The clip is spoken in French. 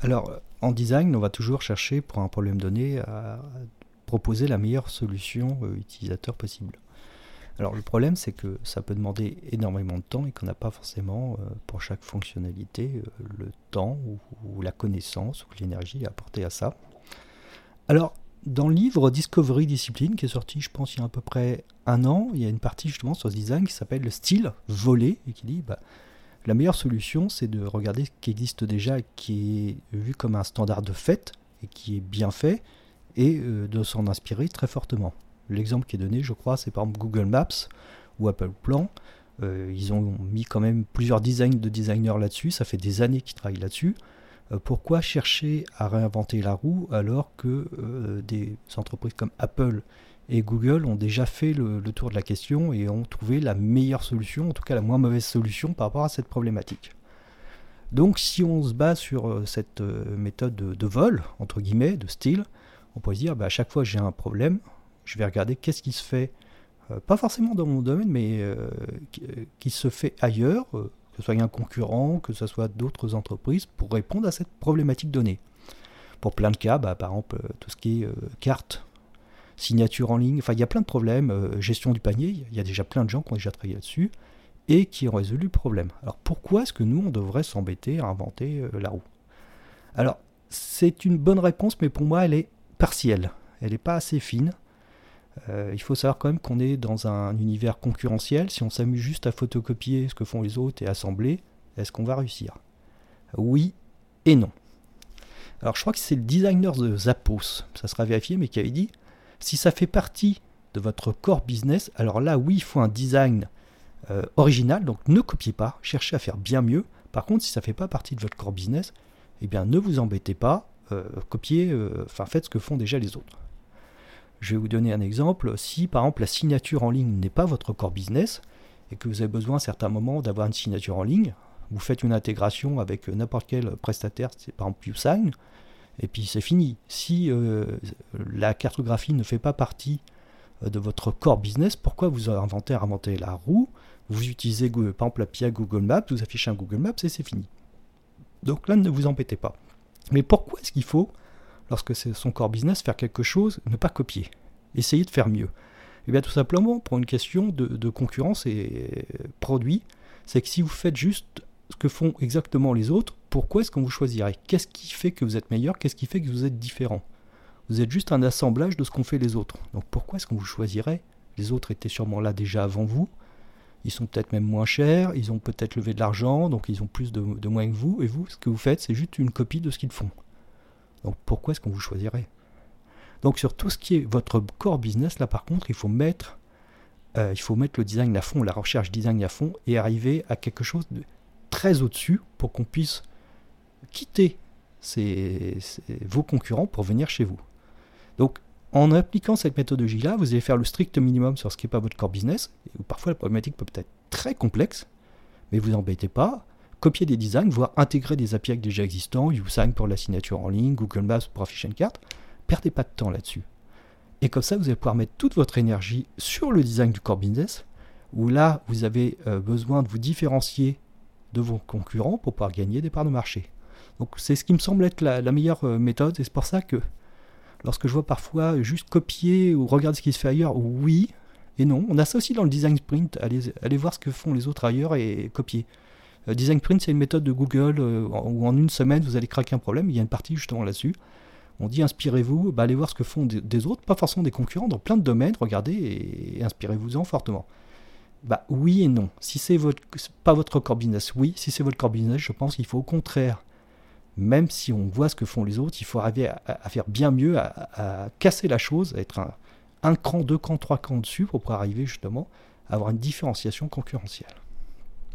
Alors, en design, on va toujours chercher pour un problème donné à proposer la meilleure solution euh, utilisateur possible. Alors le problème c'est que ça peut demander énormément de temps et qu'on n'a pas forcément euh, pour chaque fonctionnalité euh, le temps ou, la connaissance ou l'énergie à apporter à ça. Alors dans le livre Discovery Discipline qui est sorti je pense il y a à peu près un an, il y a une partie justement sur ce design qui s'appelle le style volé et qui dit bah, la meilleure solution c'est de regarder ce qui existe déjà qui est vu comme un standard de fait et qui est bien fait et euh, de s'en inspirer très fortement. L'exemple qui est donné, je crois, c'est par exemple Google Maps ou Apple Plan. Euh, ils ont mis quand même plusieurs designs de designers là-dessus, ça fait des années qu'ils travaillent là-dessus. Euh, pourquoi chercher à réinventer la roue alors que des entreprises comme Apple et Google ont déjà fait le, tour de la question et ont trouvé la meilleure solution, en tout cas la moins mauvaise solution par rapport à cette problématique. Donc si on se base sur cette méthode de, vol, entre guillemets, de style, on pourrait se dire, bah, à chaque fois que j'ai un problème, je vais regarder qu'est-ce qui se fait, euh, pas forcément dans mon domaine, mais euh, qui, se fait ailleurs, euh, que ce soit un concurrent, que ce soit d'autres entreprises, pour répondre à cette problématique donnée. Pour plein de cas, bah, par exemple, tout ce qui est carte, signature en ligne, enfin, il y a plein de problèmes, gestion du panier, il y a déjà plein de gens qui ont déjà travaillé là-dessus et qui ont résolu le problème. Alors pourquoi est-ce que nous, on devrait s'embêter à inventer la roue? Alors, c'est une bonne réponse, mais pour moi, elle est partielle. Elle n'est pas assez fine. Euh, il faut savoir quand même qu'on est dans un univers concurrentiel. Si on s'amuse juste à photocopier ce que font les autres et assembler, est-ce qu'on va réussir? Oui et non. Alors je crois que c'est le designer de Zappos, ça sera vérifié, mais qui avait dit si ça fait partie de votre core business, alors là oui, il faut un design euh, original, donc ne copiez pas, cherchez à faire bien mieux. Par contre, si ça ne fait pas partie de votre core business, eh bien ne vous embêtez pas, euh, copier, euh, enfin faites ce que font déjà les autres. Je vais vous donner un exemple. Si par exemple la signature en ligne n'est pas votre core business et que vous avez besoin à certains moments d'avoir une signature en ligne, vous faites une intégration avec n'importe quel prestataire, c'est par exemple YouSign, et puis c'est fini. Si euh, la cartographie ne fait pas partie de votre core business, pourquoi vous inventez, inventer la roue? Vous utilisez par exemple l'API Google Maps, vous affichez un Google Maps et c'est fini. Donc là, ne vous embêtez pas. Mais pourquoi est-ce qu'il faut, lorsque c'est son core business, faire quelque chose, ne pas copier? Essayer de faire mieux Eh bien tout simplement pour une question de, concurrence et produit, c'est que si vous faites juste ce que font exactement les autres, pourquoi est-ce qu'on vous choisirait Qu'est-ce qui fait que vous êtes meilleur Qu'est-ce qui fait que vous êtes différent Vous êtes juste un assemblage de ce qu'ont fait les autres. Donc pourquoi est-ce qu'on vous choisirait Les autres étaient sûrement là déjà avant vous. Ils sont peut-être même moins chers, ils ont peut-être levé de l'argent, donc ils ont plus de, moyens que vous, et vous, ce que vous faites, c'est juste une copie de ce qu'ils font. Donc pourquoi est-ce qu'on vous choisirait Donc sur tout ce qui est votre core business, là par contre, il faut mettre, euh, il faut mettre le design à fond, la recherche design à fond, et arriver à quelque chose de très au-dessus pour qu'on puisse quitter vos concurrents pour venir chez vous. Donc en appliquant cette méthodologie-là, vous allez faire le strict minimum sur ce qui n'est pas votre core business, où parfois la problématique peut être très complexe, mais vous embêtez pas. Copier des designs, voire intégrer des API déjà existants, YouSign pour la signature en ligne, Google Maps pour afficher une carte. Perdez pas de temps là-dessus. Et comme ça, vous allez pouvoir mettre toute votre énergie sur le design du core business, où là, vous avez euh, besoin de vous différencier de vos concurrents pour pouvoir gagner des parts de marché. Donc c'est ce qui me semble être la, meilleure euh, méthode, et c'est pour ça que lorsque je vois parfois juste copier ou regarder ce qui se fait ailleurs, oui et non. On a ça aussi dans le design sprint, allez, voir ce que font les autres ailleurs et copier. Euh, design sprint, c'est une méthode de Google euh, où en une semaine vous allez craquer un problème. Il y a une partie justement là-dessus. On dit inspirez-vous, bah, allez voir ce que font des, autres, pas forcément des concurrents, dans plein de domaines, regardez et, inspirez-vous-en fortement. Bah oui et non. Si c'est votre, pas votre core business, oui. Si c'est votre core business, je pense qu'il faut au contraire même si on voit ce que font les autres, il faut arriver à, faire bien mieux, à, casser la chose, à être un, un cran, deux crans, trois crans dessus pour pouvoir arriver justement à avoir une différenciation concurrentielle.